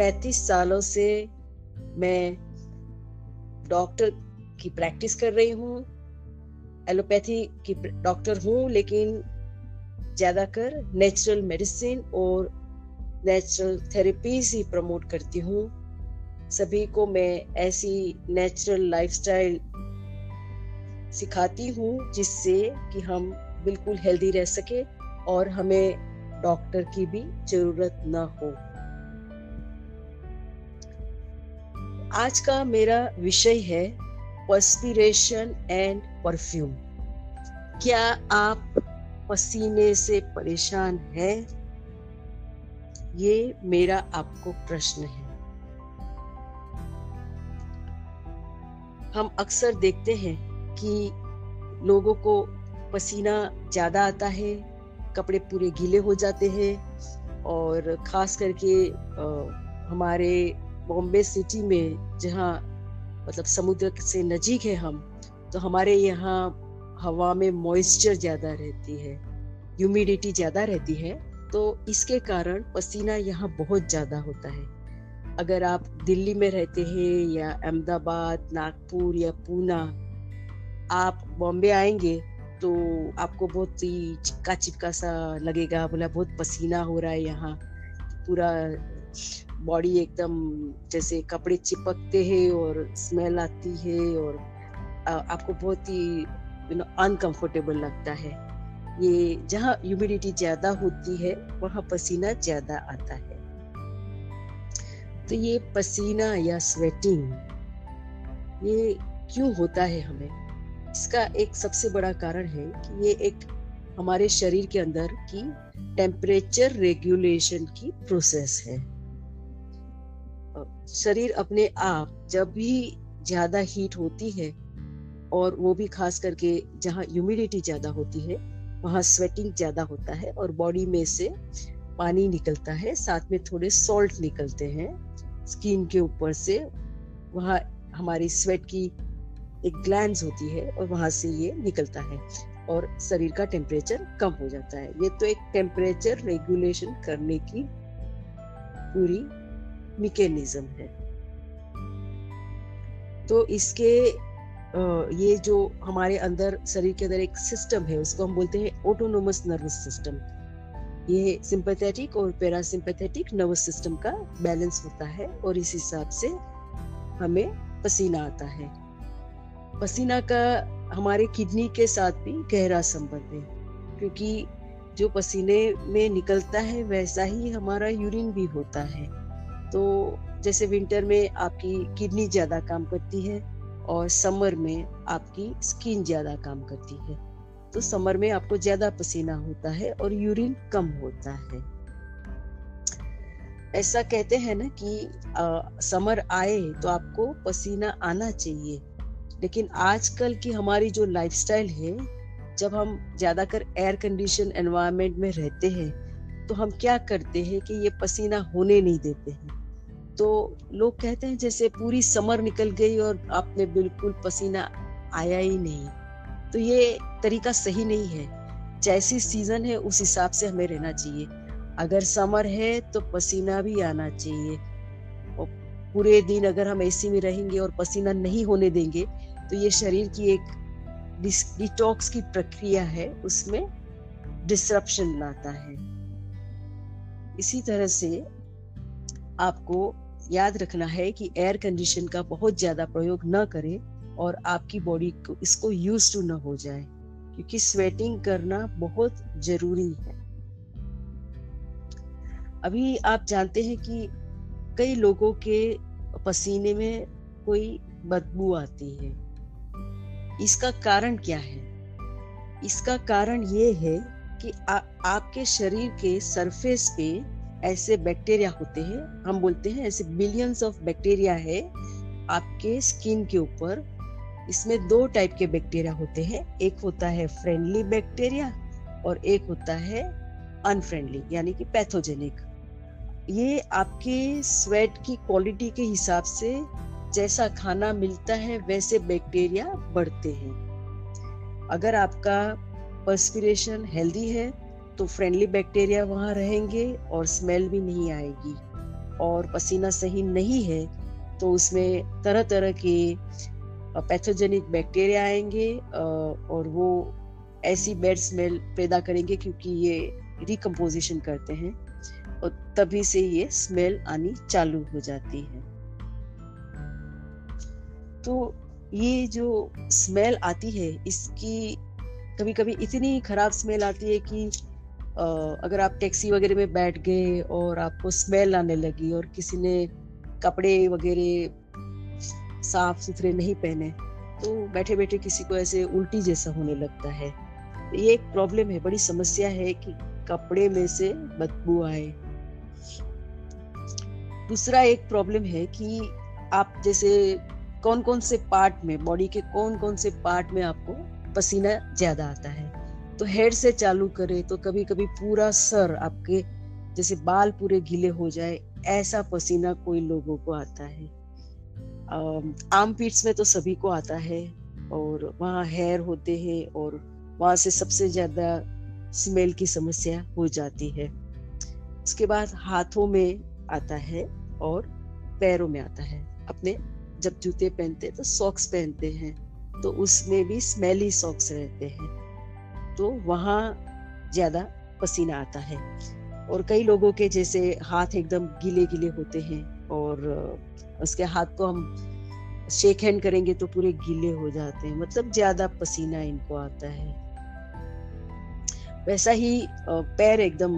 पैतीस सालों से मैं डॉक्टर की प्रैक्टिस कर रही हूँ, एलोपैथी की डॉक्टर हूँ, लेकिन ज़्यादातर नेचुरल मेडिसिन और नेचुरल थेरेपीज ही प्रमोट करती हूँ। सभी को मैं ऐसी नेचुरल लाइफस्टाइल सिखाती हूँ जिससे कि हम बिल्कुल हेल्दी रह सके और हमें डॉक्टर की भी ज़रूरत ना हो। आज का मेरा विषय है पर्सपिरेशन एंड परफ्यूम क्या आप पसीने से परेशान हैं? ये मेरा आपको प्रश्न है। हम अक्सर देखते हैं कि लोगों को पसीना ज़्यादा आता है, कपड़े पूरे गीले हो जाते हैं और ख़ास करके हमारे बॉम्बे सिटी में जहाँ मतलब समुद्र से नज़ीक है हम तो हमारे यहाँ हवा में मॉइस्चर ज़्यादा रहती है ह्यूमिडिटी ज़्यादा रहती है तो इसके कारण पसीना यहाँ बहुत ज़्यादा होता है। अगर आप दिल्ली में रहते हैं या अहमदाबाद, नागपुर या पूना, आप बॉम्बे आएँगे तो आपको बहुत ही चिपका चिपका सा लगेगा, बोला बहुत पसीना हो रहा है यहाँ, पूरा बॉडी एकदम जैसे कपड़े चिपकते हैं और स्मेल आती है और आपको बहुत ही यू नो अनकंफर्टेबल लगता है। ये जहाँ ह्यूमिडिटी ज़्यादा होती है, वहाँ पसीना ज़्यादा आता है। तो ये पसीना या स्वेटिंग ये क्यों होता है हमें? इसका एक सबसे बड़ा कारण है कि ये एक हमारे शरीर के अंदर की टेम्परेचर रेगुलेशन की प्रोसेस है। शरीर अपने आप जब भी ज़्यादा हीट होती है, और वो भी खास करके जहाँ ह्यूमिडिटी ज़्यादा होती है, वहाँ स्वेटिंग ज़्यादा होता है और बॉडी में से पानी निकलता है, साथ में थोड़े सॉल्ट निकलते हैं स्किन के ऊपर से, वहाँ हमारी स्वेट की एक ग्लैंड होती है और वहाँ से ये निकलता है और शरीर का टेम्परेचर कम हो जाता है। ये तो एक टेम्परेचर रेगुलेशन करने की पूरी मिकेनिज्म है। तो इसके ये जो हमारे अंदर शरीर के अंदर एक सिस्टम है, उसको हम बोलते हैं ऑटोनोमस नर्वस सिस्टम ये सिंपैथेटिक और पैरासिम्पैथेटिक नर्वस सिस्टम का बैलेंस होता है और इस हिसाब से हमें पसीना आता है। पसीना का हमारे किडनी के साथ भी गहरा संबंध है, क्योंकि जो पसीने में निकलता है, वैसा ही हमारा यूरिन भी होता है। तो जैसे विंटर में आपकी किडनी ज़्यादा काम करती है और समर में आपकी स्किन ज़्यादा काम करती है। तो समर में आपको ज़्यादा पसीना होता है और यूरिन कम होता है। ऐसा कहते हैं ना कि आ, समर आए तो आपको पसीना आना चाहिए। लेकिन आजकल की हमारी जो लाइफस्टाइल है जब हम ज़्यादातर एयर कंडीशन एनवायरनमेंट में रहते हैं तो हम क्या करते हैं कि ये पसीना होने नहीं देते हैं। तो लोग कहते हैं जैसे पूरी समर निकल गई और आपने बिल्कुल पसीना आया ही नहीं। तो ये तरीका सही नहीं है। जैसी सीज़न है, उस हिसाब से हमें रहना चाहिए। अगर समर है तो पसीना भी आना चाहिए। और पूरे दिन अगर हम एसी में रहेंगे और पसीना नहीं होने देंगे तो ये शरीर की एक डिटॉक्स की प्रक्रिया है, उसमें डिसरप्शन लाता है। इसी तरह से आपको याद रखना है कि एयर कंडीशन का बहुत ज़्यादा प्रयोग न करें और आपकी बॉडी को इसको यूज़ टू ना हो जाए क्योंकि स्वेटिंग करना बहुत ज़रूरी है। अभी आप जानते हैं कि कई लोगों के पसीने में कोई बदबू आती है। इसका कारण क्या है? इसका कारण ये है कि आ, आपके शरीर के सरफेस पे ऐसे बैक्टीरिया होते हैं, हम बोलते हैं ऐसे बिलियंस ऑफ़ बैक्टीरिया है आपके स्किन के ऊपर। इसमें दो टाइप के बैक्टीरिया होते हैं, एक होता है फ्रेंडली बैक्टीरिया और एक होता है अनफ्रेंडली यानी कि पैथोजेनिक ये आपके स्वेट की क्वालिटी के हिसाब से जैसा खाना मिलता है, वैसे बैक्टीरिया बढ़ते हैं। अगर आपका पर्सपिरेशन हेल्दी है तो फ्रेंडली बैक्टीरिया वहाँ रहेंगे और स्मेल भी नहीं आएगी। और पसीना सही नहीं है तो उसमें तरह तरह के पैथोजेनिक बैक्टीरिया आएँगे और वो ऐसी बैड स्मेल पैदा करेंगे क्योंकि ये रिकम्पोजिशन करते हैं और तभी से ये स्मेल आनी चालू हो जाती है। तो ये जो स्मेल आती है, इसकी कभी कभी इतनी खराब स्मेल आती है कि अगर आप टैक्सी वगैरह में बैठ गए और आपको स्मेल आने लगी और किसी ने कपड़े वगैरह साफ़ सुथरे नहीं पहने तो बैठे बैठे किसी को ऐसे उल्टी जैसा होने लगता है। ये एक प्रॉब्लम है, बड़ी समस्या है कि कपड़े में से बदबू आए। दूसरा एक प्रॉब्लम है कि आप जैसे कौन कौन से पार्ट में, बॉडी के कौन कौन से पार्ट में आपको पसीना ज़्यादा आता है? तो हेड से चालू करे तो कभी कभी पूरा सर आपके जैसे बाल पूरे गीले हो जाए, ऐसा पसीना कोई लोगों को आता है। आर्म पीट्स में तो सभी को आता है और वहाँ हेयर होते हैं और वहाँ से सबसे ज़्यादा स्मेल की समस्या हो जाती है। उसके बाद हाथों में आता है और पैरों में आता है। अपने जब जूते पहनते हैं तो सॉक्स पहनते हैं तो उसमें भी स्मेली सॉक्स रहते हैं। तो वहाँ ज़्यादा पसीना आता है। और कई लोगों के जैसे हाथ एकदम गीले गीले होते हैं और उसके हाथ को हम शेक हैंड करेंगे तो पूरे गीले हो जाते हैं। मतलब ज़्यादा पसीना इनको आता है। वैसा ही पैर एकदम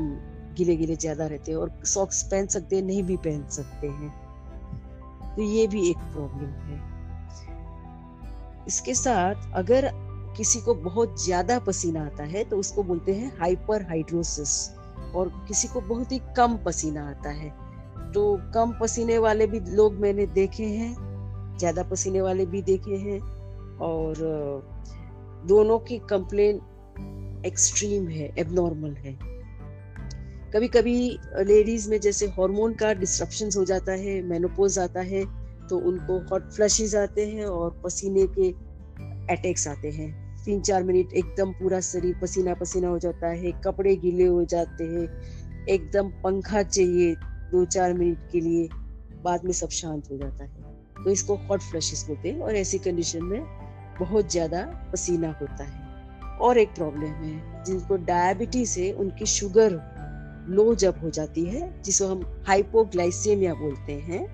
गीले गीले ज़्यादा रहते हैं और सॉक्स पहन सकते हैं, नहीं भी पहन सकते हैं। तो ये भी एक प्रॉब्लम है। इसके साथ अगर किसी को बहुत ज़्यादा पसीना आता है तो उसको बोलते हैं हाइपर हाइड्रोसिस और किसी को बहुत ही कम पसीना आता है। तो कम पसीने वाले भी लोग मैंने देखे हैं, ज़्यादा पसीने वाले भी देखे हैं, और दोनों की कंप्लेन एक्सट्रीम है, एबनॉर्मल है। कभी कभी लेडीज़ में जैसे हार्मोन का डिस्ट्रप्शन हो जाता है, मेनोपोज आता है तो उनको हॉट फ्लशेज आते हैं और पसीने के अटैक्स आते हैं। तीन चार मिनट एकदम पूरा शरीर पसीना पसीना हो जाता है, कपड़े गीले हो जाते हैं, एकदम पंखा चाहिए दो चार मिनट के लिए, बाद में सब शांत हो जाता है। तो इसको हॉट फ्लशेस बोलते हैं और ऐसी कंडीशन में बहुत ज़्यादा पसीना होता है। और एक प्रॉब्लम है, जिनको डायबिटीज़ है, उनकी शुगर लो जब हो जाती है, जिसको हम हाइपोग्लाइसेमिया बोलते हैं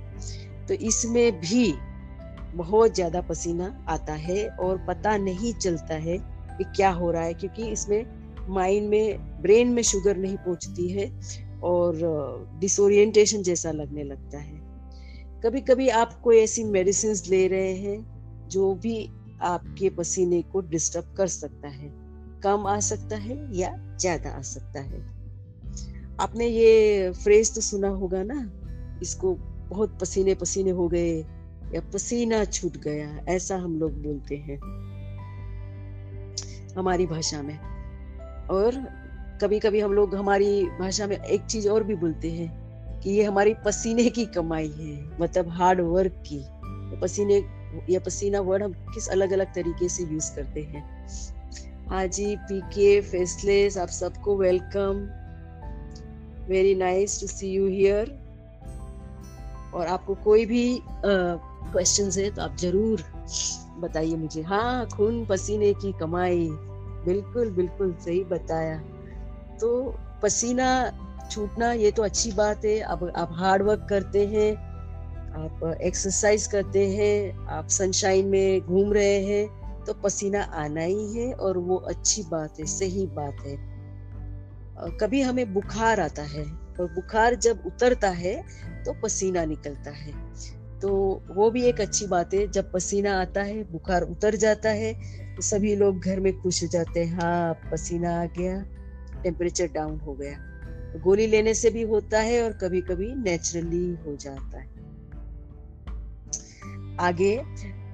तो इसमें भी बहुत ज़्यादा पसीना आता है और पता नहीं चलता है कि क्या हो रहा है, क्योंकि इसमें माइंड में ब्रेन में शुगर नहीं पहुँचती है और डिसोरिएंटेशन जैसा लगने लगता है। कभी कभी आप कोई ऐसी मेडिसिन ले रहे हैं जो भी आपके पसीने को डिस्टर्ब कर सकता है। कम आ सकता है या ज़्यादा आ सकता है। आपने ये फ्रेज तो सुना होगा ना? इसको बहुत पसीने पसीने हो गए या पसीना छूट गया, ऐसा हम लोग बोलते हैं। हमारी भाषा में। और कभी कभी हम लोग हमारी भाषा में एक चीज़ और भी बोलते हैं कि ये हमारी पसीने की कमाई है मतलब हार्ड वर्क की। तो पसीने, या पसीना वर्ड हम किस अलग अलग तरीके से यूज़ करते हैं। हाजी पीके फेसलेस आप सबको welcome very nice to see you here और आपको कोई भी क्वेश्चन uh, है तो आप ज़रूर बताइए मुझे। हाँ खून पसीने की कमाई। बिल्कुल बिल्कुल सही बताया। तो पसीना छूटना ये तो अच्छी बात है। अब आप हार्ड वर्क करते हैं आप एक्सरसाइज करते हैं आप सनशाइन में घूम रहे हैं तो पसीना आना ही है और वो अच्छी बात है सही बात है। कभी हमें बुखार आता है और बुखार जब उतरता है तो पसीना निकलता है। तो वो भी एक अच्छी बात है, जब पसीना आता है, बुखार उतर जाता है तो सभी लोग घर में खुश हो जाते हैं हाँ पसीना आ गया टेम्परेचर डाउन हो गया। तो गोली लेने से भी होता है और कभी कभी नेचुरली हो जाता है। आगे,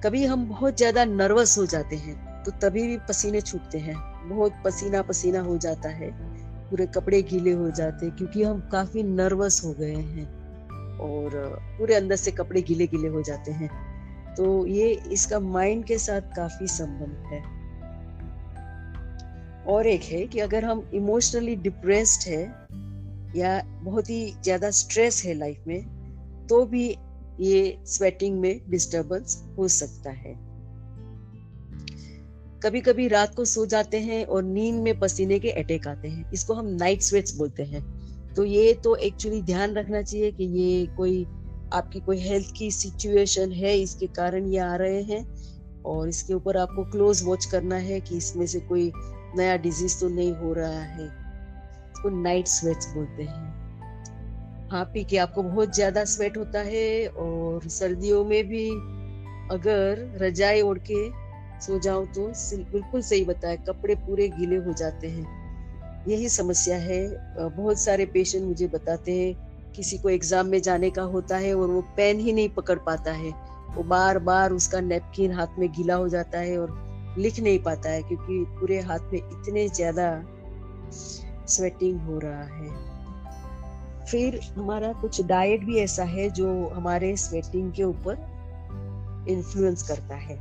कभी हम बहुत ज़्यादा नर्वस हो जाते हैं तो तभी भी पसीने छूटते हैं। बहुत पसीना पसीना हो जाता है, पूरे कपड़े गीले हो जाते हैं, क्योंकि हम काफ़ी नर्वस हो गए हैं। और पूरे अंदर से कपड़े गीले गीले हो जाते हैं। तो ये इसका माइंड के साथ काफ़ी संबंध है। और एक है कि अगर हम इमोशनली डिप्रेस्ड है या बहुत ही ज़्यादा स्ट्रेस है लाइफ में तो भी ये स्वेटिंग में डिस्टरबेंस हो सकता है। कभी कभी रात को सो जाते हैं और नींद में पसीने के अटैक आते हैं। इसको हम नाइट स्वेट्स बोलते हैं। तो ये तो एक्चुअली ध्यान रखना चाहिए कि ये कोई, आपकी कोई हेल्थ की सिचुएशन है, इसके कारण ये आ रहे हैं और इसके ऊपर आपको क्लोज वॉच करना है कि इसमें से कोई नया डिज़ीज़ तो नहीं हो रहा है। इसको नाइट स्वेट्स बोलते हैं। हाँ पी के आपको बहुत ज़्यादा स्वेट होता है और सर्दियों में भी अगर रजाई ओढ़ के सो जाओ तो बिल्कुल सही बताया, कपड़े पूरे गीले हो जाते हैं। यही समस्या है। बहुत सारे पेशेंट मुझे बताते हैं, किसी को एग्ज़ाम में जाने का होता है और वो पेन ही नहीं पकड़ पाता है। वो बार बार उसका नेपकिन हाथ में गीला हो जाता है और लिख नहीं पाता है क्योंकि पूरे हाथ में इतने ज़्यादा स्वेटिंग हो रहा है। फिर हमारा कुछ डाइट भी ऐसा है जो हमारे स्वेटिंग के ऊपर इन्फ्लुएंस करता है।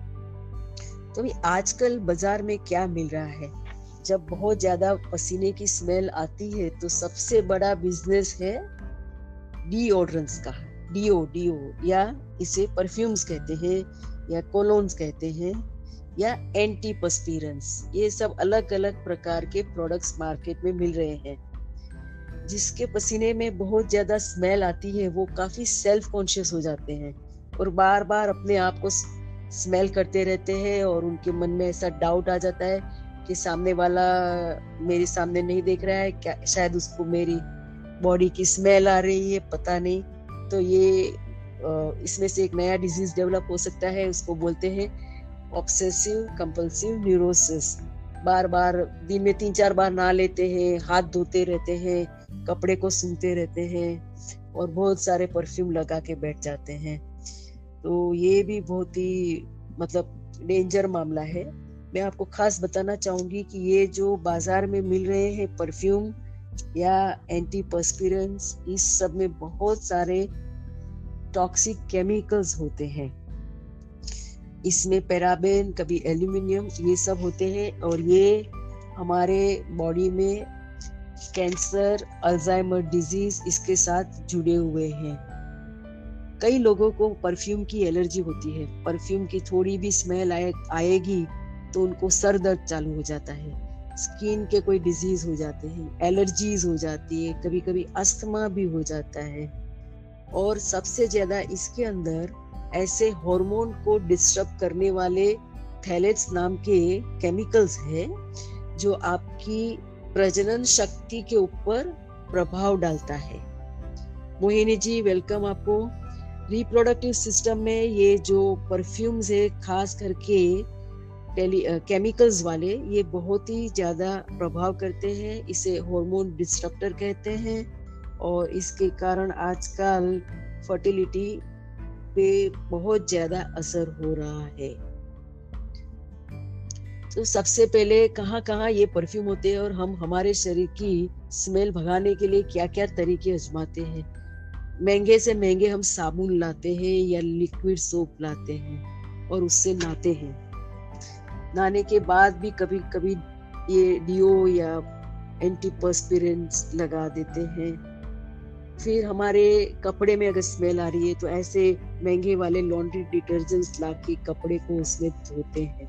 तो आजकल बाज़ार में क्या मिल रहा है? जब बहुत ज़्यादा पसीने की स्मेल आती है तो सबसे बड़ा बिज़नेस है डीओड्रेंस का। डीओ डीओ या इसे परफ्यूम्स कहते हैं, या कोलोन्स कहते हैं, या एंटी पस्पीरेंस ये सब अलग अलग प्रकार के प्रोडक्ट्स मार्केट में मिल रहे हैं। जिसके पसीने में बहुत ज़्यादा स्मेल आती है, वो काफ़ी सेल्फ कॉन्शियस हो जाते हैं और बार बार अपने आप को स्मेल करते रहते हैं और उनके मन में ऐसा डाउट आ जाता है कि सामने वाला मेरे सामने नहीं देख रहा है, क्या, शायद उसको मेरी बॉडी की स्मेल आ रही है, पता नहीं। तो ये इसमें से एक नया डिज़ीज़ डेवलप हो सकता है, उसको बोलते हैं ऑब्सेसिव कंपल्सिव न्यूरोसिस बार बार दिन में तीन चार बार नहा लेते हैं, हाथ धोते रहते हैं, कपड़े को सुनते रहते हैं और बहुत सारे परफ्यूम लगा के बैठ जाते हैं। तो ये भी बहुत ही मतलब डेंजर मामला है। मैं आपको खास बताना चाहूँगी कि ये जो बाज़ार में मिल रहे हैं परफ्यूम या एंटी पर्सपिरेंस इस सब में बहुत सारे टॉक्सिक केमिकल्स होते हैं। इसमें पैराबेन कभी एल्यूमिनियम ये सब होते हैं और ये हमारे बॉडी में कैंसर अल्जाइमर डिज़ीज़ इसके साथ जुड़े हुए हैं। कई लोगों को परफ्यूम की एलर्जी होती है। परफ्यूम की थोड़ी भी स्मेल आए, आएगी तो उनको सर दर्द चालू हो जाता है। स्किन के कोई डिज़ीज़ हो जाते हैं एलर्जीज हो जाती है कभी कभी अस्थमा भी हो जाता है। और सबसे ज़्यादा इसके अंदर ऐसे हार्मोन को डिस्टर्ब करने वाले थैलेट्स नाम के केमिकल्स है, जो आपकी प्रजनन शक्ति के ऊपर प्रभाव डालता है। मोहिनी जी वेलकम आपको। रिप्रोडक्टिव सिस्टम में ये जो परफ्यूम्स है, खास करके केमिकल्स वाले, ये बहुत ही ज़्यादा प्रभाव करते हैं, इसे हार्मोन डिस्ट्रप्टर कहते हैं, और इसके कारण आजकल फर्टिलिटी पे बहुत ज़्यादा असर हो रहा है। तो सबसे पहले कहाँ कहाँ ये परफ्यूम होते हैं और हम, हमारे शरीर की स्मेल भगाने के लिए क्या क्या तरीके आजमाते हैं? महँगे से महँगे हम साबुन लाते हैं या लिक्विड सोप लाते हैं और उससे नहाते हैं। नहाने के बाद भी कभी कभी ये डिओ या एंटीपर्सपिरेंट्स लगा देते हैं। फिर हमारे कपड़े में अगर स्मेल आ रही है तो ऐसे महँगे वाले लॉन्ड्री डिटर्जेंट्स ला के कपड़े को उसमें धोते हैं।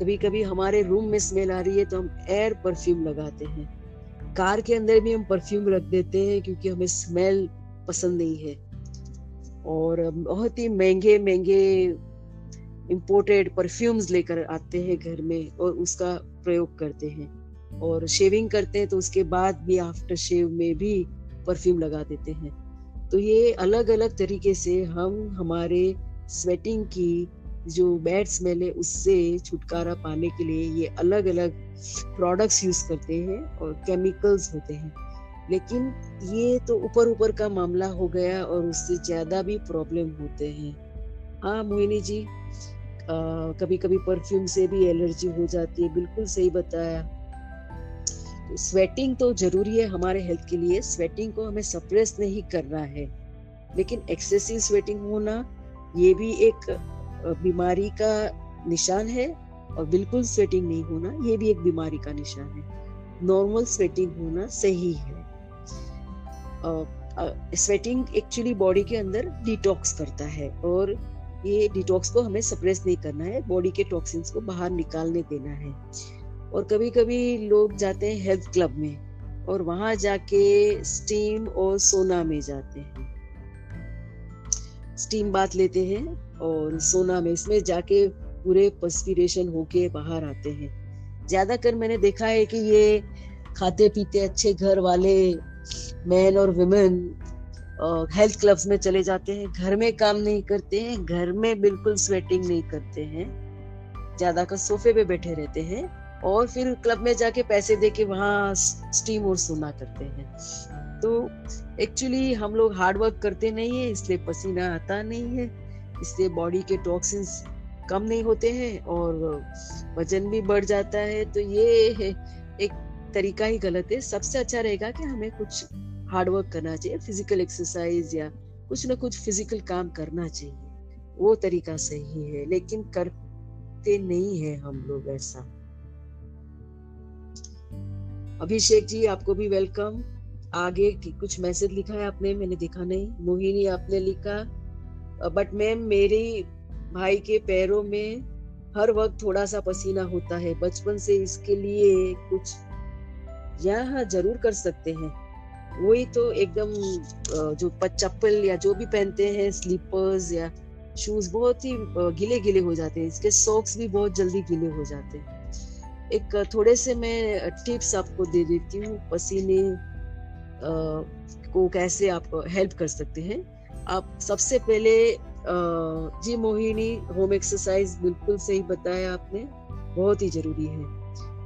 कभी कभी हमारे रूम में स्मेल आ रही है तो हम एयर परफ्यूम लगाते हैं। कार के अंदर भी हम परफ्यूम रख देते हैं, क्योंकि हमें स्मेल पसंद नहीं है। और बहुत ही महँगे महँगे इम्पोर्टेड परफ्यूम्स लेकर आते हैं घर में और उसका प्रयोग करते हैं। और शेविंग करते हैं तो उसके बाद भी आफ्टर शेव में भी परफ्यूम लगा देते हैं। तो ये अलग अलग तरीके से हम हमारे स्वेटिंग की जो बैड स्मेल है उससे छुटकारा पाने के लिए ये अलग अलग प्रोडक्ट्स यूज़ करते हैं और केमिकल्स होते हैं। लेकिन ये तो ऊपर ऊपर का मामला हो गया और उससे ज़्यादा भी प्रॉब्लम होते हैं। हाँ मोहिनी जी? कभी कभी परफ्यूम से भी एलर्जी हो जाती है, बिल्कुल सही बताया। तो स्वेटिंग तो ज़रूरी है हमारे हेल्थ के लिए स्वेटिंग को हमें सप्रेस नहीं करना है। लेकिन एक्सेसिव स्वेटिंग होना, ये भी एक बीमारी का निशान है और बिल्कुल स्वेटिंग नहीं होना, ये भी एक बीमारी का निशान है। नॉर्मल स्वेटिंग होना सही है। स्वेटिंग एक्चुअली बॉडी के अंदर डिटॉक्स करता है और ये डिटॉक्स को हमें सप्रेस नहीं करना है बॉडी के टॉक्सिन्स को बाहर निकालने देना है। और कभी कभी लोग जाते हैं हेल्थ क्लब में और वहाँ जाके स्टीम और सोना में जाते हैं। स्टीम बात लेते हैं और सोना में इसमें जाके पूरे पस्पिरेशन होके बाहर आते हैं। ज़्यादातर मैंने देखा है कि ये खाते पीते अच्छे घर वाले मैन और वुमेन हेल्थ क्लब्स में चले जाते हैं, घर में काम नहीं करते हैं, घर में बिल्कुल स्वेटिंग नहीं करते हैं, ज़्यादा का सोफे पे बैठे रहते हैं और फिर क्लब में जाके पैसे दे के वहाँ स्टीम और सोना करते हैं। तो एक्चुअली हम लोग हार्ड वर्क करते नहीं है, इसलिए पसीना आता नहीं है इससे बॉडी के टॉक्सिन्स कम नहीं होते हैं और वज़न भी बढ़ जाता है। तो ये एक तरीका ही गलत है। सबसे अच्छा रहेगा कि हमें कुछ हार्ड वर्क करना चाहिए फ़िज़िकल एक्सरसाइज या कुछ ना कुछ फ़िज़िकल काम करना चाहिए। वो तरीका सही है, लेकिन करते नहीं है हम लोग ऐसा। अभिषेक जी, आपको भी वेलकम आगे की कुछ मैसेज लिखा है आपने? मैंने देखा नहीं। मोहिनी, आपने लिखा। बट मैम मेरे भाई के पैरों में हर वक्त थोड़ा सा पसीना होता है। बचपन से इसके लिए कुछ यहाँ ज़रूर कर सकते हैं। वही तो एकदम जो चप्पल या जो भी पहनते हैं स्लीपर्स या शूज़ बहुत ही गिले गिले हो जाते हैं। इसके सॉक्स भी बहुत जल्दी गिले हो जाते हैं। एक थोड़े से मैं टिप्स आपको दे देती हूँ, पसीने को कैसे आप हेल्प कर सकते हैं। आप सबसे पहले जी मोहिनी होम एक्सरसाइज बिल्कुल सही बताया आपने, बहुत ही ज़रूरी है।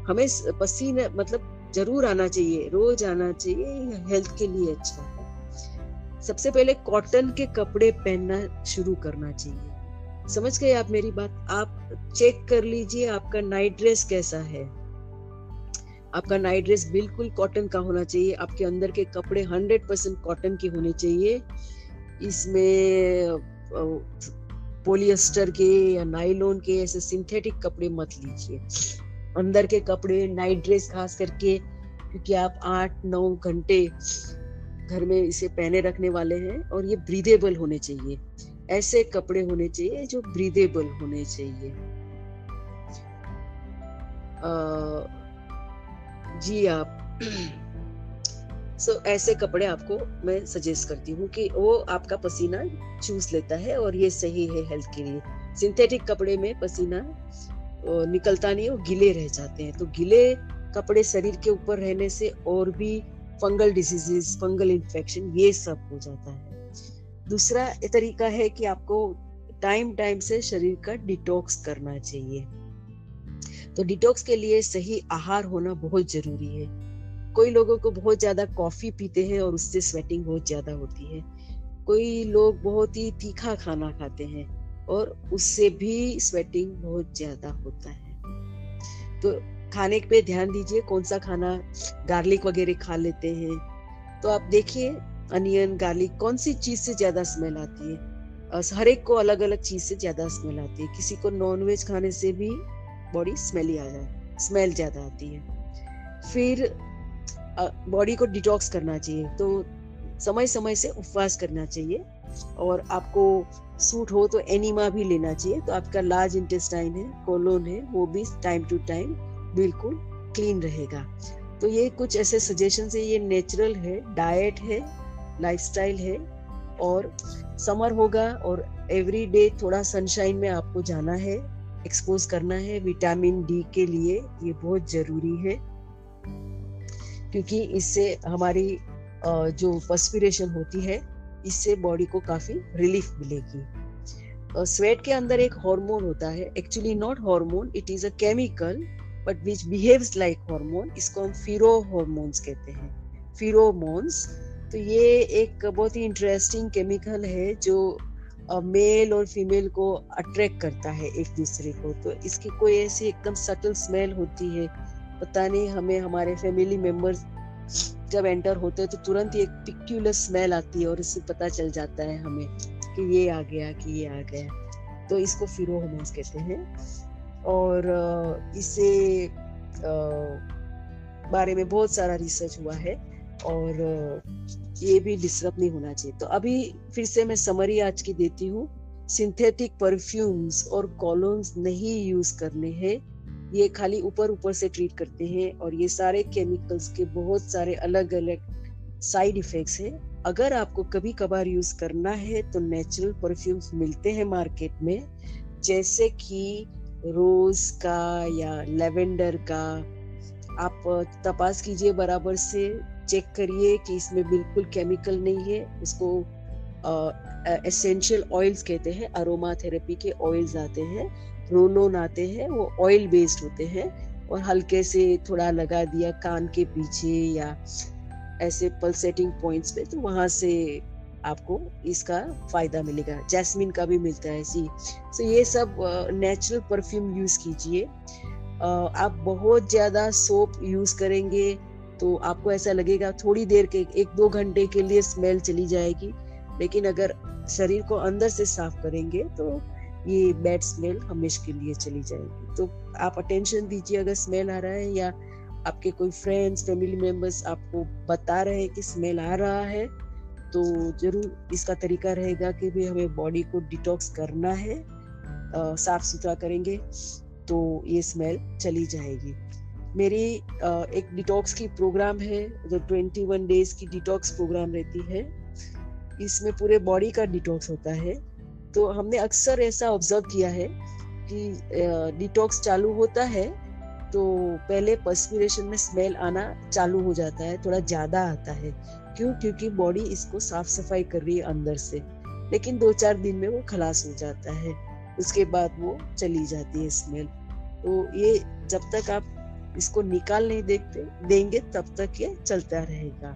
हमें पसीने मतलब ज़रूर आना चाहिए, रोज आना चाहिए हेल्थ के लिए अच्छा है। सबसे पहले कॉटन के कपड़े पहनना शुरू करना चाहिए। समझ गए आप मेरी बात? आप चेक कर लीजिए आपका नाइट ड्रेस कैसा है। आपका नाइट ड्रेस बिल्कुल कॉटन का होना चाहिए, आपके अंदर के कपड़े हंड्रेड परसेंट कॉटन के होने चाहिए। इसमें पोलिएस्टर के या नाइलोन के ऐसे सिंथेटिक कपड़े मत लीजिए। अंदर के कपड़े नाइट ड्रेस खास करके क्योंकि आप आठ नौ घंटे घर में इसे पहने रखने वाले हैं और ये ब्रीदेबल होने चाहिए। ऐसे कपड़े होने चाहिए जो ब्रीदेबल होने चाहिए। जी आप। सो so, ऐसे कपड़े आपको मैं सजेस्ट करती हूँ कि वो आपका पसीना चूस लेता है और ये सही है हेल्थ के लिए। सिंथेटिक कपड़े में पसीना निकलता नहीं वो गिले रह जाते हैं। तो गिले कपड़े शरीर के ऊपर रहने से और भी फंगल डिजीजेस फंगल इन्फेक्शन, ये सब हो जाता है। दूसरा तरीका है कि आपको टाइम टाइम से शरीर का डिटॉक्स करना चाहिए। तो डिटॉक्स के लिए सही आहार होना बहुत ज़रूरी है। कोई लोगों को बहुत ज़्यादा कॉफ़ी पीते हैं और उससे स्वेटिंग बहुत ज़्यादा होती है। कोई लोग बहुत ही तीखा खाना खाते हैं। और उससे भी स्वेटिंग बहुत ज़्यादा होता है। तो खाने पे ध्यान दीजिए, कौन सा खाना गार्लिक वगैरह खा लेते हैं। तो आप देखिए अनियन गार्लिक कौन सी चीज़ से ज़्यादा स्मेल आती है? हर एक को अलग अलग चीज़ से ज़्यादा स्मेल आती है। किसी को नॉन वेज खाने से भी बॉडी स्मेली आ जाए स्मेल ज़्यादा आती है। फिर बॉडी को डिटॉक्स करना चाहिए। तो समय समय से उपवास करना चाहिए। और आपको सूट हो तो एनिमा भी लेना चाहिए तो आपका लार्ज इंटेस्टाइन है कोलोन है, वो भी टाइम टू टाइम बिल्कुल क्लीन रहेगा। तो ये कुछ ऐसे सजेशन है, ये नेचुरल है डाइट है लाइफस्टाइल है और समर होगा और एवरी डे थोड़ा सनशाइन में आपको जाना है एक्सपोज करना है विटामिन डी के लिए ये बहुत ज़रूरी है। क्योंकि इससे हमारी जो पर्सपिरेशन होती है इससे बॉडी को काफ़ी रिलीफ मिलेगी। स्वेट के अंदर एक हार्मोन होता है। Actually not hormone it is a chemical but which behaves like hormone इसको हम फिरो हॉर्मोन्स कहते हैं। फिरोमोन्स तो ये एक बहुत ही इंटरेस्टिंग केमिकल है जो मेल और फीमेल को अट्रैक्ट करता है एक दूसरे को। तो इसकी कोई ऐसी एकदम सटल स्मेल होती है। पता नहीं हमें, हमारे फैमिली मेंबर्स जब एंटर होते हैं तो तुरंत एक पिक्यूलर स्मेल आती है और इससे पता चल जाता है हमें कि ये आ गया, कि ये आ गया। तो इसको फिरोहोमोन्स कहते हैं। और इसे बारे में बहुत सारा रिसर्च हुआ है और ये भी डिस्टर्ब नहीं होना चाहिए। तो अभी फिर से मैं समरी आज की देती हूँ। सिंथेटिक परफ्यूम्स और कॉलोन्स नहीं यूज़ करने हैं। ये खाली ऊपर ऊपर से ट्रीट करते हैं और ये सारे केमिकल्स के बहुत सारे अलग अलग साइड इफेक्ट्स हैं। अगर आपको कभी कभार यूज़ करना है तो नेचुरल परफ्यूम्स मिलते हैं मार्केट में, जैसे कि रोज का या लेवेंडर का। आप तपास कीजिए बराबर से चेक करिए कि इसमें बिल्कुल केमिकल नहीं है। उसको एसेंशियल ऑयल्स कहते हैं अरोमा थेरेपी के ऑयल्स आते हैं। रोलोन आते हैं, वो ऑयल बेस्ड होते हैं और हल्के से थोड़ा लगा दिया कान के पीछे या ऐसे पल्सेटिंग पॉइंट्स पे तो वहाँ से आपको इसका फ़ायदा मिलेगा। जैस्मिन का भी मिलता है, सी। सो ये सब नेचुरल परफ्यूम यूज़ कीजिए। आप बहुत ज़्यादा सोप यूज़ करेंगे तो आपको ऐसा लगेगा थोड़ी देर के, एक दो घंटे के लिए स्मेल चली जाएगी, लेकिन अगर शरीर को अंदर से साफ़ करेंगे तो ये बैड स्मेल हमेशा के लिए चली जाएगी। तो आप अटेंशन दीजिए अगर स्मेल आ रहा है या आपके कोई फ्रेंड्स फैमिली मेंबर्स आपको बता रहे हैं कि स्मेल आ रहा है तो ज़रूर इसका तरीका रहेगा कि भी हमें बॉडी को डिटॉक्स करना है साफ़ सुथरा करेंगे तो ये स्मेल चली जाएगी। मेरी आ, एक डिटॉक्स की प्रोग्राम है जो 21 डेज़ की डिटॉक्स प्रोग्राम रहती है इसमें पूरे बॉडी का डिटॉक्स होता है। तो हमने अक्सर ऐसा ऑब्ज़र्व किया है कि डिटॉक्स चालू होता है तो पहले पर्सपिरेशन में स्मेल आना चालू हो जाता है, थोड़ा ज़्यादा आता है। क्यों? क्योंकि बॉडी इसको साफ़ सफ़ाई कर रही है अंदर से, लेकिन दो चार दिन में वो खलास हो जाता है, उसके बाद वो चली जाती है स्मेल तो ये जब तक आप इसको निकाल नहीं देखते, देंगे तब तक ये चलता रहेगा।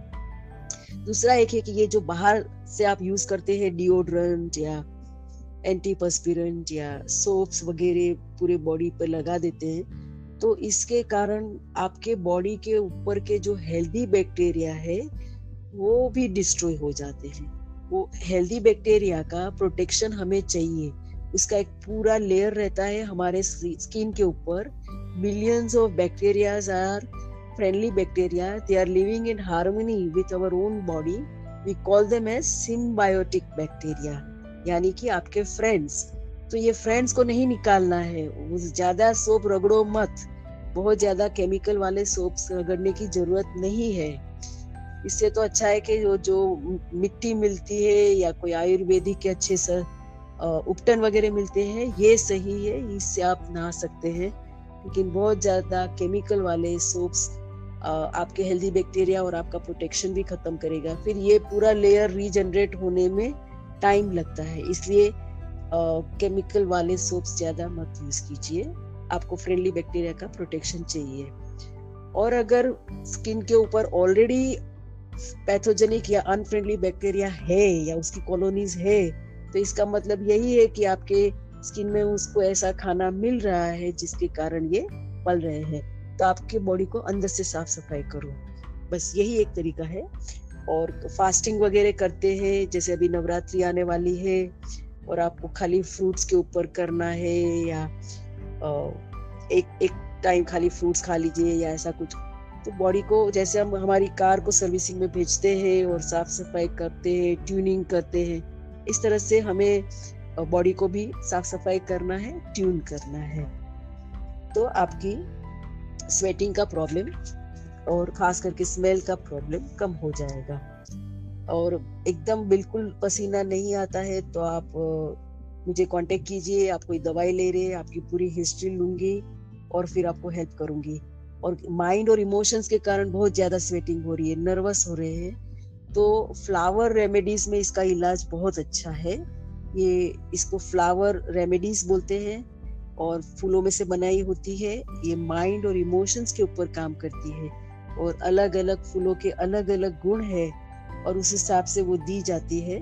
दूसरा एक है कि ये जो बाहर से आप यूज़ करते हैं डिओड्रेंट या एंटीपर्सपिरेंट या सोप्स वगैरह पूरे बॉडी पर लगा देते हैं तो इसके कारण आपके बॉडी के ऊपर के जो हेल्दी बैक्टीरिया है, वो भी डिस्ट्रॉय हो जाते हैं। वो हेल्दी बैक्टीरिया का प्रोटेक्शन हमें चाहिए। उसका एक पूरा लेयर रहता है हमारे स्किन के ऊपर। Millions of bacterias are friendly bacteria. They are living in harmony with our own body. We call them as symbiotic bacteria. यानी कि आपके फ्रेंड्स तो ये फ्रेंड्स को नहीं निकालना है। ज़्यादा सोप रगड़ो मत। बहुत ज़्यादा केमिकल वाले सोप रगड़ने की ज़रूरत नहीं है। इससे तो अच्छा है कि जो जो मिट्टी मिलती है या कोई आयुर्वेदिक के अच्छे से उपटन वगैरह मिलते हैं, ये सही है। इससे आप नहा सकते हैं। लेकिन बहुत ज़्यादा केमिकल वाले सोप्स आपके हेल्दी बैक्टीरिया और आपका प्रोटेक्शन भी खत्म करेगा। फिर ये पूरा लेयर रीजनरेट होने में टाइम लगता है, इसलिए केमिकल वाले सोप्स ज़्यादा मत यूज़ कीजिए। आपको फ्रेंडली बैक्टीरिया का प्रोटेक्शन चाहिए। और अगर स्किन के ऊपर ऑलरेडी पैथोजेनिक या अनफ्रेंडली बैक्टीरिया है या उसकी कॉलोनीज है तो इसका मतलब यही है कि आपके स्किन में उसको ऐसा खाना मिल रहा है जिसके कारण ये पल रहे हैं। तो आपके बॉडी को अंदर से साफ़ सफ़ाई करो। बस यही एक तरीका है। और फास्टिंग वगैरह करते हैं, जैसे अभी नवरात्रि आने वाली है, और आपको खाली फ्रूट्स के ऊपर करना है, या एक एक टाइम खाली फ्रूट्स खा लीजिए, या ऐसा कुछ। तो बॉडी को, जैसे हम, हमारी कार को सर्विसिंग में भेजते हैं, और साफ़ सफ़ाई करते हैं ट्यूनिंग करते हैं, इस तरह से हमें बॉडी को भी साफ़ सफ़ाई करना है ट्यून करना है। तो आपकी स्वेटिंग का प्रॉब्लम और खास करके स्मेल का प्रॉब्लम कम हो जाएगा। और एकदम बिल्कुल पसीना नहीं आता है तो आप मुझे कांटेक्ट कीजिए आप कोई दवाई ले रहे हैं, आपकी पूरी हिस्ट्री लूँगी और फिर आपको हेल्प करूँगी। और माइंड और इमोशंस के कारण बहुत ज़्यादा स्वेटिंग हो रही है नर्वस हो रहे हैं। तो फ्लावर रेमेडीज में इसका इलाज बहुत अच्छा है। ये इसको फ्लावर रेमेडीज बोलते हैं और फूलों में से बनाई होती है। ये माइंड और इमोशंस के ऊपर काम करती है। और अलग अलग फूलों के अलग अलग गुण है और उस हिसाब से वो दी जाती है।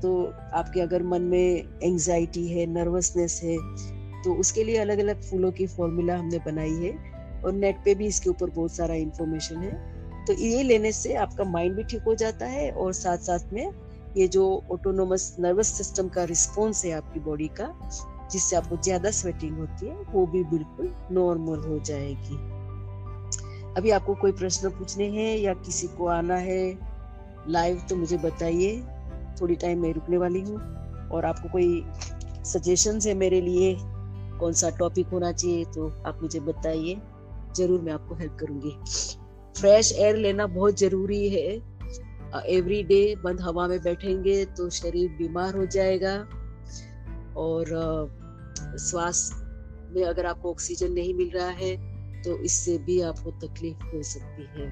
तो आपके अगर मन में एंजाइटी है नर्वसनेस है तो उसके लिए अलग अलग फूलों की फॉर्मूला हमने बनाई है और नेट पे भी इसके ऊपर बहुत सारा इंफॉर्मेशन है। तो ये लेने से आपका माइंड भी ठीक हो जाता है और साथ साथ में ये जो ऑटोनोमस नर्वस सिस्टम का रिस्पॉन्स है आपकी बॉडी का, जिससे आपको ज़्यादा स्वेटिंग होती है, वो भी बिल्कुल नॉर्मल हो जाएगी। अभी आपको कोई प्रश्न पूछने हैं या किसी को आना है लाइव तो मुझे बताइए। थोड़ी टाइम मैं रुकने वाली हूँ। और आपको कोई सजेशन है मेरे लिए? कौन सा टॉपिक होना चाहिए तो आप मुझे बताइए। ज़रूर मैं आपको हेल्प करूँगी। फ्रेश एयर लेना बहुत ज़रूरी है। एवरी डे बंद हवा में बैठेंगे तो शरीर बीमार हो जाएगा। और श्वास में अगर आपको ऑक्सीजन नहीं मिल रहा है तो इससे भी आपको तकलीफ़ हो सकती है।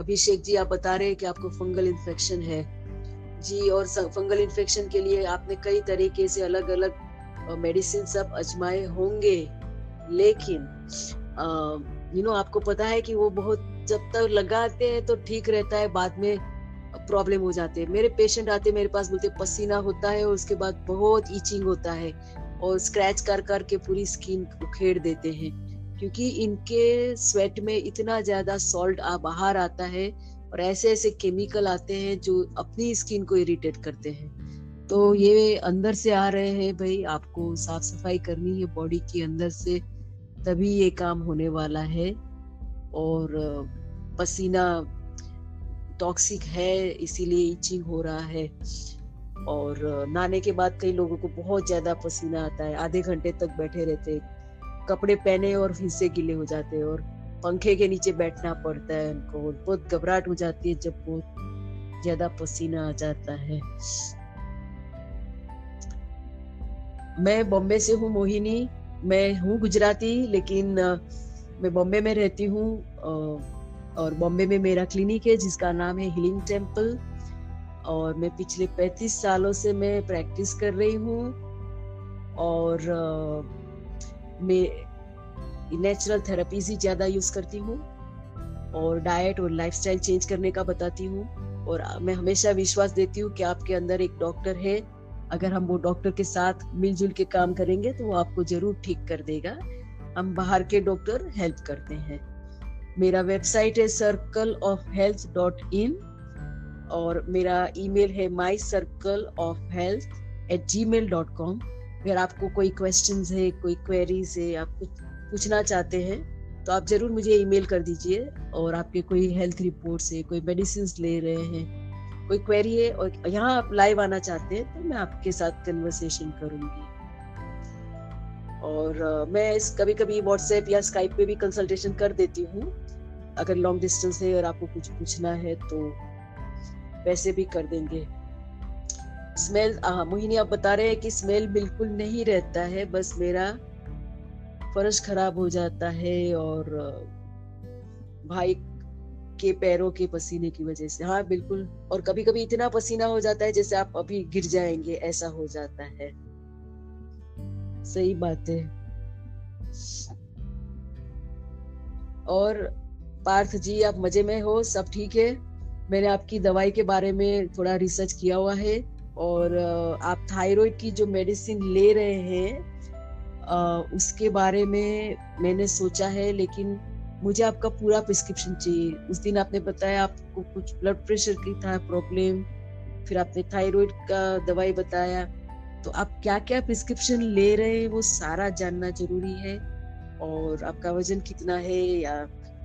अभिषेक जी, आप बता रहे हैं कि आपको फंगल इन्फेक्शन है। जी, और फंगल इन्फेक्शन के लिए आपने कई तरीके से अलग अलग मेडिसिन सब अजमाए होंगे। लेकिन यू नो आपको पता है कि वो बहुत जब तक लगाते हैं तो ठीक रहता है, बाद में प्रॉब्लम हो जाते हैं। मेरे पेशेंट आते मेरे पास बोलते पसीना होता है और उसके बाद बहुत ईचिंग होता है और स्क्रैच कर कर के पूरी स्किन उखेड़ देते हैं। क्योंकि इनके स्वेट में इतना ज़्यादा सॉल्ट बाहर आता है और ऐसे ऐसे केमिकल आते हैं जो अपनी स्किन को इरिटेट करते हैं। तो ये अंदर से आ रहे हैं भाई, आपको साफ़ सफ़ाई करनी है बॉडी के अंदर से तभी ये काम होने वाला है और पसीना टॉक्सिक है, इसीलिए इचिंग हो रहा है। और नहाने के बाद कई लोगों को बहुत ज़्यादा पसीना आता है, आधे घंटे तक बैठे रहते, कपड़े पहने और फिर से गिले हो जाते हैं और पंखे के नीचे बैठना पड़ता है उनको बहुत घबराहट हो जाती है जब बहुत ज़्यादा पसीना आ जाता है। मैं बॉम्बे से हूँ मोहिनी, मैं हूँ गुजराती, लेकिन मैं बॉम्बे में रहती हूँ और बॉम्बे में मेरा क्लिनिक है, जिसका नाम है हीलिंग टेंपल। और मैं पिछले 35 सालों से मैं प्रैक्टिस कर रही हूँ। और मैं नेचुरल थेरेपीज ही ज़्यादा यूज़ करती हूँ। और डाइट और लाइफस्टाइल चेंज करने का बताती हूँ। और मैं हमेशा विश्वास देती हूँ कि आपके अंदर एक डॉक्टर है। अगर हम वो डॉक्टर के साथ मिलजुल के काम करेंगे तो वो आपको ज़रूर ठीक कर देगा। हम बाहर के डॉक्टर हेल्प करते हैं। मेरा वेबसाइट है circle of health dot in और मेरा ईमेल है my circle of health at gmail dot com अगर आपको कोई क्वेश्चन है, कोई क्वेरीज है, आप कुछ पूछना चाहते हैं तो आप ज़रूर मुझे ईमेल कर दीजिए और आपके कोई हेल्थ रिपोर्ट है, कोई मेडिसिन ले रहे हैं, कोई क्वेरी है और यहाँ आप लाइव आना चाहते हैं तो मैं आपके साथ कन्वर्सेशन करूँगी। और मैं इस कभी कभी व्हाट्सएप या स्काइप पे भी कंसल्टेशन कर देती हूँ। अगर लॉन्ग डिस्टेंस है और आपको कुछ पूछना है तो वैसे भी कर देंगे। स्मेल मोहिनी, आप बता रहे हैं कि स्मेल बिल्कुल नहीं रहता है, बस मेरा फर्श खराब हो जाता है और भाई के पैरों के पसीने की वजह से। हाँ बिल्कुल। और कभी कभी इतना पसीना हो जाता है जैसे आप अभी गिर जाएँगे, ऐसा हो जाता है। सही बात है। और पार्थ जी, आप मज़े में हो, सब ठीक है। मैंने आपकी दवाई के बारे में थोड़ा रिसर्च किया हुआ है और आप थायराइड की जो मेडिसिन ले रहे हैं उसके बारे में मैंने सोचा है, लेकिन मुझे आपका पूरा प्रिस्क्रिप्शन चाहिए। उस दिन आपने बताया आपको कुछ ब्लड प्रेशर की था प्रॉब्लम फिर आपने थायराइड का दवाई बताया। तो आप क्या क्या प्रिस्क्रिप्शन ले रहे हैं, वो सारा जानना ज़रूरी है। और आपका वज़न कितना है या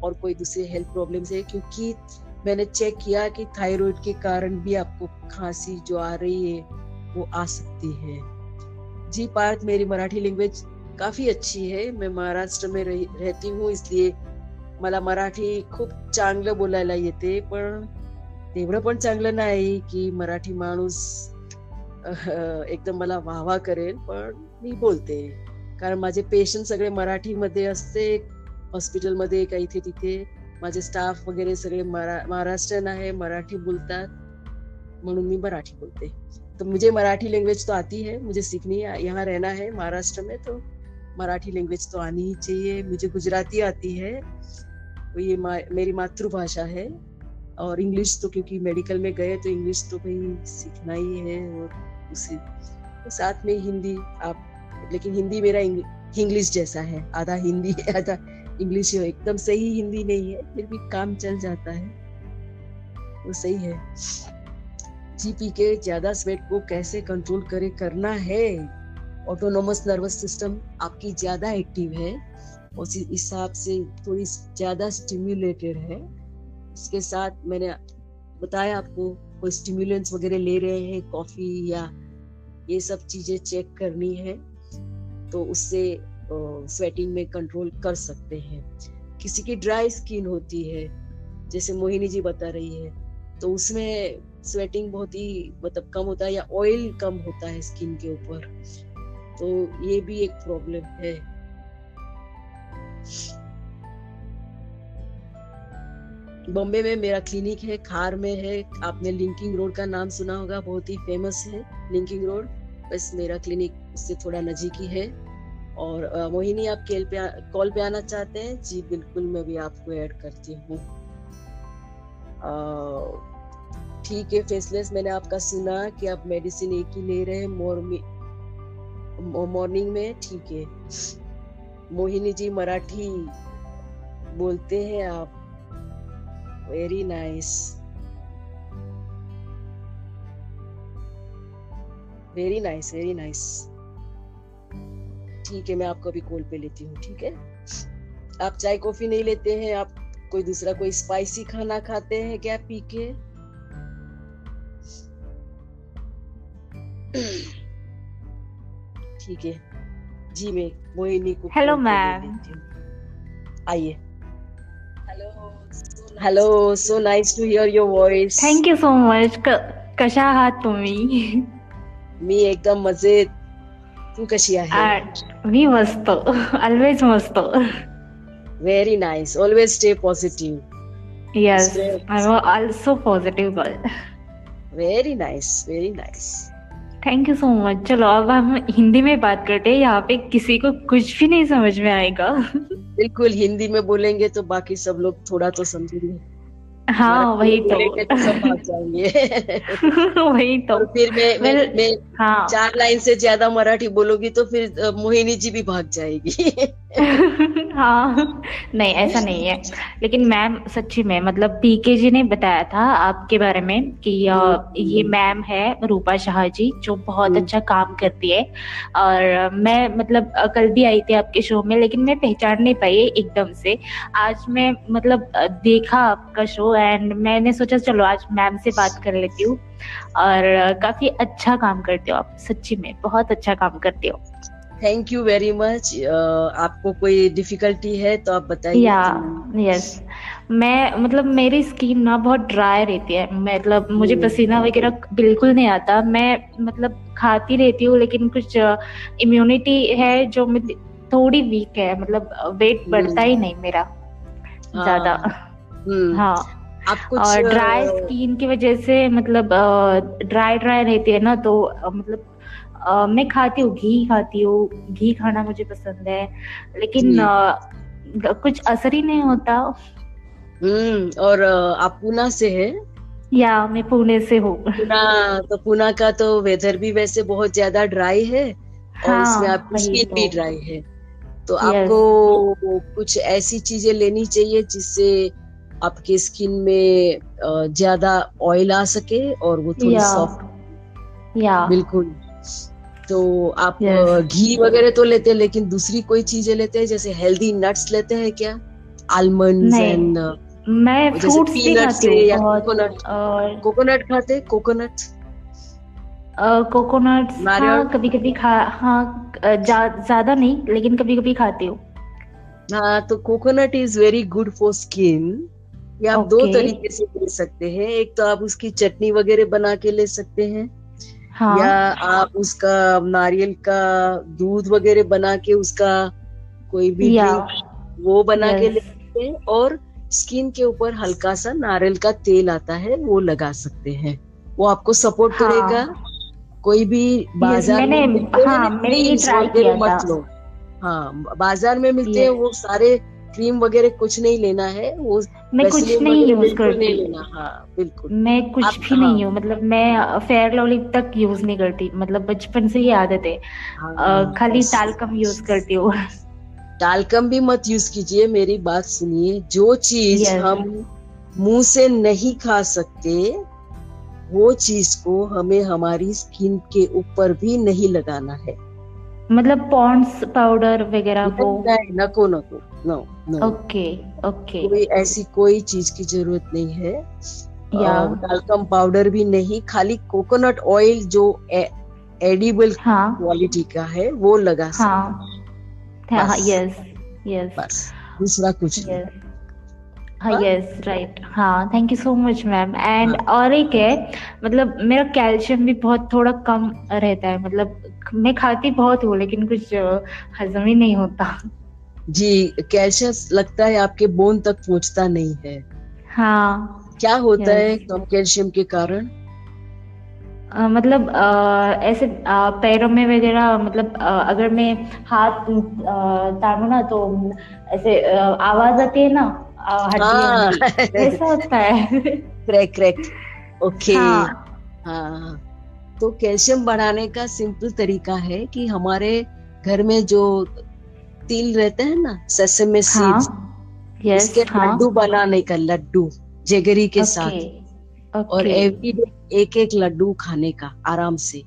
और कोई दूसरे हेल्थ प्रॉब्लम है क्योंकि मैंने चेक किया कि थायराइड के कारण भी आपको खांसी जो आ रही है वो आ सकती है। जी पार्थ मेरी मराठी लैंग्वेज काफ़ी अच्छी है। मैं महाराष्ट्र में रह, रहती हूँ इसलिए मला मराठी खूप चांगलं बोलायला येते पण तेवढं पण चांगलं नाही की मराठी माणूस एकदम मला वाहवा करेल पण मी बोलते. कारण माझे पेशंट सगळे मराठीमध्ये असते हॉस्पिटलमध्ये का इथे तिथे माझे स्टाफ वगैरे सगळे महाराष्ट्रन आहे मराठी बोलतात. म्हणून मी मराठी बोलते. तो मुझे मराठी लैंग्वेज तो आती है मुझे सीखनी है यहाँ रहना है महाराष्ट्र में तो मराठी लैंग्वेज तो आनी ही चाहिए. मुझे गुजराती आती है तो ये मा, मेरी मातृभाषा है. और इंग्लिश तो क्योंकि मेडिकल में गए तो इंग्लिश तो भाई सीखना ही है और उसी तो साथ में हिंदी आप लेकिन हिंदी मेरा इंग्लिश जैसा है आधा हिंदी आधा इंग्लिश एकदम सही हिंदी नहीं है, फिर भी काम चल जाता है। वो सही है। जीपी के ज़्यादा स्वेट को कैसे कंट्रोल करे, करना है? ऑटोनोमस नर्वस सिस्टम आपकी ज़्यादा एक्टिव है उस हिसाब से थोड़ी ज़्यादा स्टिम्युलेटेड है। इसके साथ मैंने बताया आपको, कोई स्टिम्युलेंट्स वगैरह ले रहे हैं कॉफ़ी या ये सब चीज़ें चेक करनी है तो उससे स्वेटिंग में कंट्रोल कर सकते हैं। किसी की ड्राई स्किन होती है, जैसे मोहिनी जी बता रही है तो उसमें स्वेटिंग बहुत ही मतलब कम होता है या ऑयल कम होता है स्किन के ऊपर। तो ये भी एक प्रॉब्लम है। बॉम्बे में मेरा क्लिनिक है, खार में है। आपने लिंकिंग रोड का नाम सुना होगा, बहुत ही फ़ेमस है लिंकिंग रोड बस मेरा क्लिनिक उससे थोड़ा नजीक ही है। और मोहिनी आप केल पे कॉल पे आना चाहते हैं? जी, बिल्कुल, मैं भी आपको ऐड करती हूँ। ठीक है, फेसलेस, मैंने आपका सुना कि आप मेडिसिन एक ही ले रहे हैं मॉर्निंग में, ठीक है। मोहिनी जी मराठी बोलते हैं आप। Very nice. Very nice very nice. ठीक है मैं आपको अभी कॉल पे लेती हूँ ठीक है? आप चाय कॉफ़ी नहीं लेते हैं आप कोई दूसरा कोई स्पाइसी खाना खाते हैं क्या पी के ठीक है। जी मैं मोहिनी को हेलो मैम आइए। Hello so nice to hear your voice thank you so much कशा आहात तुम्ही मी एकदम मजेत तू कशी आहे? मी मस्त. ऑलवेज मस्त. Very nice always stay positive yes am also positive girl very nice very nice thank you so much चलो अब हम हिंदी में बात करते हैं। यहाँ पे किसी को कुछ भी नहीं समझ में आएगा। बिल्कुल हिंदी में बोलेंगे तो बाकी सब लोग थोड़ा तो समझेंगे। हाँ वही तो, तो भाग जाएँगे। वही तो। फिर मैं मैं, मैं हाँ. चार लाइन से ज़्यादा मराठी बोलोगी तो फिर मोहिनी जी भी भाग जाएगी। हाँ नहीं ऐसा नहीं है। लेकिन मैम सच्ची में मतलब पीके जी ने बताया था आपके बारे में कि हम्म। ये मैम है रूपा शाह जी जो बहुत हम्म। अच्छा काम करती है। और मैं मतलब कल भी आई थी आपके शो में लेकिन मैं पहचान नहीं पाई एकदम से। आज मैं मतलब देखा आपका शो एंड मैंने सोचा चलो आज मैम से बात कर लेती हूँ और काफ़ी अच्छा काम करते हो आप सच्ची में बहुत अच्छा काम करते हो थैंक यू वेरी मच आपको कोई डिफिकल्टी है तो आप बताइए या यस मैं मतलब मेरी स्किन ना बहुत ड्राई रहती है मतलब मुझे hmm. पसीना वगैरह बिल्कुल नहीं आता मैं मतलब खाती रहती हूँ लेकिन कुछ इम्यूनिटी है जो थोड़ी वीक है मतलब वेट hmm. बढ़ता ही नहीं मेरा हाँ। ज़्यादा hmm. हाँ आप कुछ और ड्राई स्किन की वजह से मतलब ड्राई ड्राई रहती है ना तो मतलब मैं खाती हूँ घी खाती हूँ घी खाना मुझे पसंद है लेकिन कुछ असर ही नहीं होता। हम्म और आप पूना से है? या मैं पुणे से हूँ। पुना तो पुना का तो वेदर भी वैसे बहुत ज़्यादा ड्राई है और हाँ, उसमें आपकी स्किन भी ड्राई तो। है। तो आपको कुछ ऐसी चीज़ें लेनी चाहिए जिससे आपके स्किन में ज़्यादा ऑयल आ सके और वो थोड़ी सॉफ्ट या बिल्कुल। तो आप घी वगैरह तो लेते हैं लेकिन दूसरी कोई चीज़ें लेते हैं जैसे हेल्दी नट्स लेते हैं क्या? आलमंड एंड मैं फ्रूट्स भी खाती हूँ कोकोनट कोकोनट खाते कोकोनट कोकोनट हाँ, कभी कभी खा हाँ ज़्यादा नहीं लेकिन कभी कभी खाती हूँ। हाँ तो coconut is very good for skin ये आप okay. दो तरीके से ले सकते हैं एक तो आप उसकी चटनी वगैरह बना के ले सकते हैं हाँ. या आप उसका नारियल का दूध वगैरह बना के उसका कोई भी वो बना yes. के ले सकते हैं और स्किन के ऊपर हल्का सा नारियल का तेल आता है वो लगा सकते हैं वो आपको सपोर्ट हाँ. करेगा कोई भी बाज़ार yes, मैंने, में हाँ, मैंने मत लो हाँ बाज़ार में मिलते हैं वो सारे क्रीम वगैरह कुछ नहीं लेना है वो मैं कुछ नहीं यूज़ करती। नहीं लेना हाँ बिल्कुल। मैं कुछ आप, भी हाँ, नहीं हूँ। मतलब मैं फेयर लवली तक यूज़ नहीं करती मतलब बचपन से ही आदत है। हाँ, खाली तालकम यूज़ करती हूँ। टालकम भी मत यूज़ कीजिए मेरी बात सुनिए। जो चीज़ हम मुँह से नहीं खा सकते वो चीज़ को हमें हमारी स्किन के ऊपर भी नहीं लगाना है। मतलब पॉन्ड्स पाउडर वगैरह को नको नको नो नो ओके ओके कोई ऐसी कोई चीज़ की ज़रूरत नहीं है। या। टाल्कम पाउडर भी नहीं खाली कोकोनट ऑयल जो एडिबल हाँ। क्वालिटी का है वो लगा हाँ। हाँ। यस यस दूसरा कुछ नहीं। यस हाँ हाँ? यस राइट हाँ thank you so much ma'am and हाँ। और एक है मतलब मेरा कैल्शियम भी बहुत थोड़ा कम रहता है मतलब मैं खाती बहुत हूँ लेकिन कुछ हजम ही नहीं होता। जी कैल्शियम लगता है आपके बोन तक पहुँचता नहीं है। हाँ। क्या होता है कम कैल्शियम के कारण? अ, मतलब अ, ऐसे अ, पैरों में वगैरह मतलब अ, अगर मैं हाथ तानू ना तो ऐसे अ, आवाज़ आती है ना की ऐसा होता है। क्रैक क्रैक ओके हाँ। हाँ। तो कैल्शियम बढ़ाने का सिंपल तरीका है कि हमारे घर में जो तिल रहते हैं ना सेसमे हाँ। सीड्स उसके हाँ। लड्डू बनाने का लड्डू जेगरी के साथ। ओके। और एवरीडे एक एक लड्डू खाने का आराम से।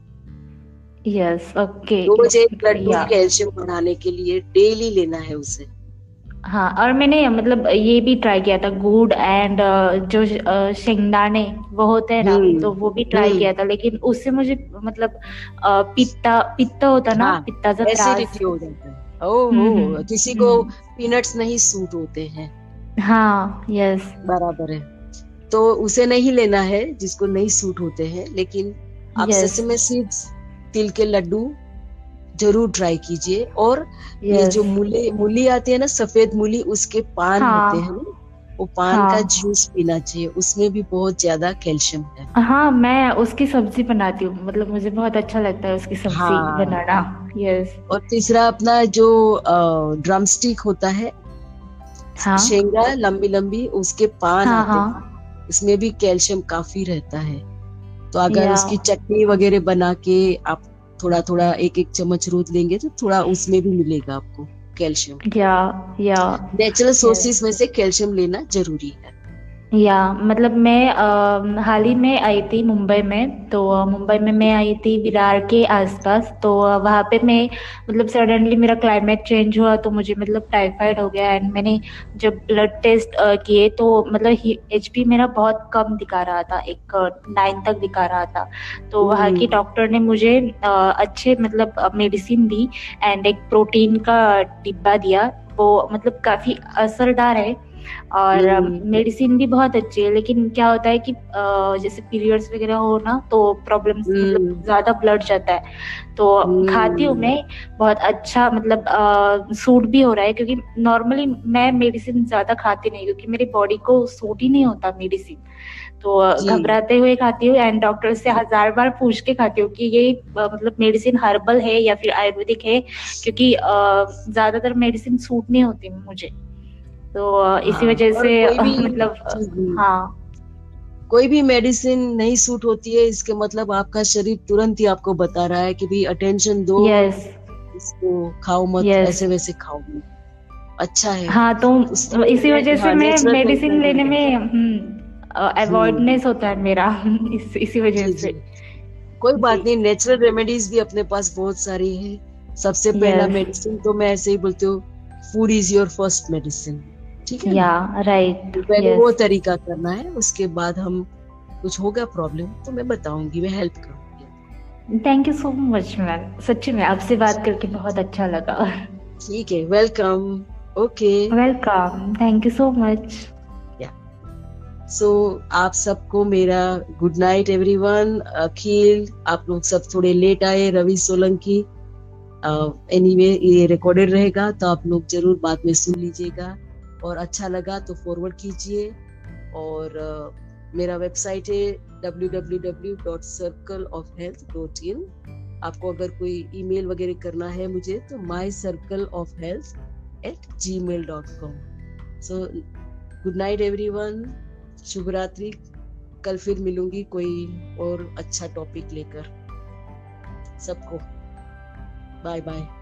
यस ओके रोज एक लड्डू कैल्शियम बढ़ाने के लिए डेली लेना है उसे। हाँ और मैंने मतलब ये भी ट्राई किया था गुड़ एंड जो अ, शेंगदाने वो होते हैं ना हम्म, तो वो भी ट्राई हम्म। किया था लेकिन उससे मुझे मतलब अ, पित्ता होता ना हाँ, पित्ताचा त्रास एसिडिटी हो जाता है। ओह हम्म, किसी को। पीनट्स नहीं सूट होते हैं। हाँ यस बराबर है। तो उसे नहीं लेना है जिसको नहीं सूट होते हैं लेकिन आप सेसमे सीड्स तिल के लड्डू ज़रूर ट्राई कीजिए। और ये जो मूली मूली आती है ना सफ़ेद मूली उसके पान हाँ। होते हैं वो पान हाँ। का जूस पीना चाहिए। उसमें भी बहुत ज़्यादा कैल्शियम है। हाँ मैं उसकी सब्ज़ी बनाती हूँ। मतलब मुझे बहुत अच्छा लगता है उसकी सब्ज़ी हाँ। बनाना। यस और तीसरा अपना जो ड्रम स्टिक होता है हाँ। शेंगा लंबी लंबी उसके पान हाँ आते हैं। हाँ। इसमें भी कैल्शियम काफ़ी रहता है। तो अगर उसकी चटनी वगैरह बना के आप थोड़ा थोड़ा एक एक चम्मच रोज लेंगे तो थोड़ा उसमें भी मिलेगा आपको कैल्शियम। या या। नेचुरल सोर्सेज में से कैल्शियम लेना ज़रूरी है। या मतलब मैं हाल ही में आई थी मुंबई में तो मुंबई में मैं आई थी विरार के आसपास तो वहाँ पे मैं मतलब सडनली मेरा क्लाइमेट चेंज हुआ तो मुझे मतलब टाइफाइड हो गया एंड मैंने जब ब्लड टेस्ट किए तो मतलब एचपी मेरा बहुत कम दिखा रहा था एक नाइन तक दिखा रहा था तो वहाँ की हम्म। डॉक्टर ने मुझे अच्छे मतलब मेडिसिन दी एंड एक प्रोटीन का डिब्बा दिया वो मतलब काफ़ी असरदार है और हम्म। मेडिसिन भी बहुत अच्छी है लेकिन क्या होता है कि जैसे पीरियड्स वगैरह हो ना तो प्रॉब्लम हम्म। मतलब ज़्यादा ब्लड जाता है तो हम्म। खाती हूँ मैं बहुत अच्छा मतलब सूट भी हो रहा है क्योंकि नॉर्मली मैं मेडिसिन ज़्यादा खाती नहीं क्योंकि मेरी बॉडी को सूट ही नहीं होता मेडिसिन तो घबराते हुए खाती हूँ एंड डॉक्टर से हज़ार बार पूछ के खाती हूँ कि ये मतलब मेडिसिन हर्बल है या फिर आयुर्वेदिक है क्योंकि ज़्यादातर मेडिसिन सूट नहीं होती मुझे तो इसी हाँ, वजह से मतलब। हाँ। कोई भी मेडिसिन नहीं सूट होती है इसके मतलब आपका शरीर तुरंत ही आपको बता रहा है कि भी अटेंशन दो यस इसको खाओ मत Yes. ऐसे वैसे खाओ। मत अच्छा है। हाँ तो इसी वजह से हाँ, मैं मेडिसिन लेने में अवॉइडनेस होता है मेरा इस, इसी वजह से। कोई बात नहीं नेचुरल रेमेडीज भी अपने पास बहुत सारी है। सबसे पहला मेडिसिन तो मैं ऐसे ही बोलती हूँ food is your first medicine ठीक है या राइट तो पहले वो तरीका करना है उसके बाद हम कुछ होगा प्रॉब्लम तो मैं बताऊँगी मैं हेल्प करूँगी। Thank you so much ma'am सच्ची में आपसे बात करके बहुत अच्छा लगा। ठीक है welcome okay welcome thank you so much so आप सबको मेरा गुड नाइट एवरीवन अखिल आप लोग सब थोड़े लेट आए रवि सोलंकी। एनीवे ये रिकॉर्डेड रहेगा तो आप लोग ज़रूर बाद में सुन लीजिएगा। और अच्छा लगा तो फॉरवर्ड कीजिए। और मेरा वेबसाइट है www.circleofhealth.in आपको अगर कोई ईमेल वगैरह करना है मुझे तो my circle of health at gmail dot com so good night everyone शुभ रात्रि। कल फिर मिलूँगी कोई और अच्छा टॉपिक लेकर। सबको बाय बाय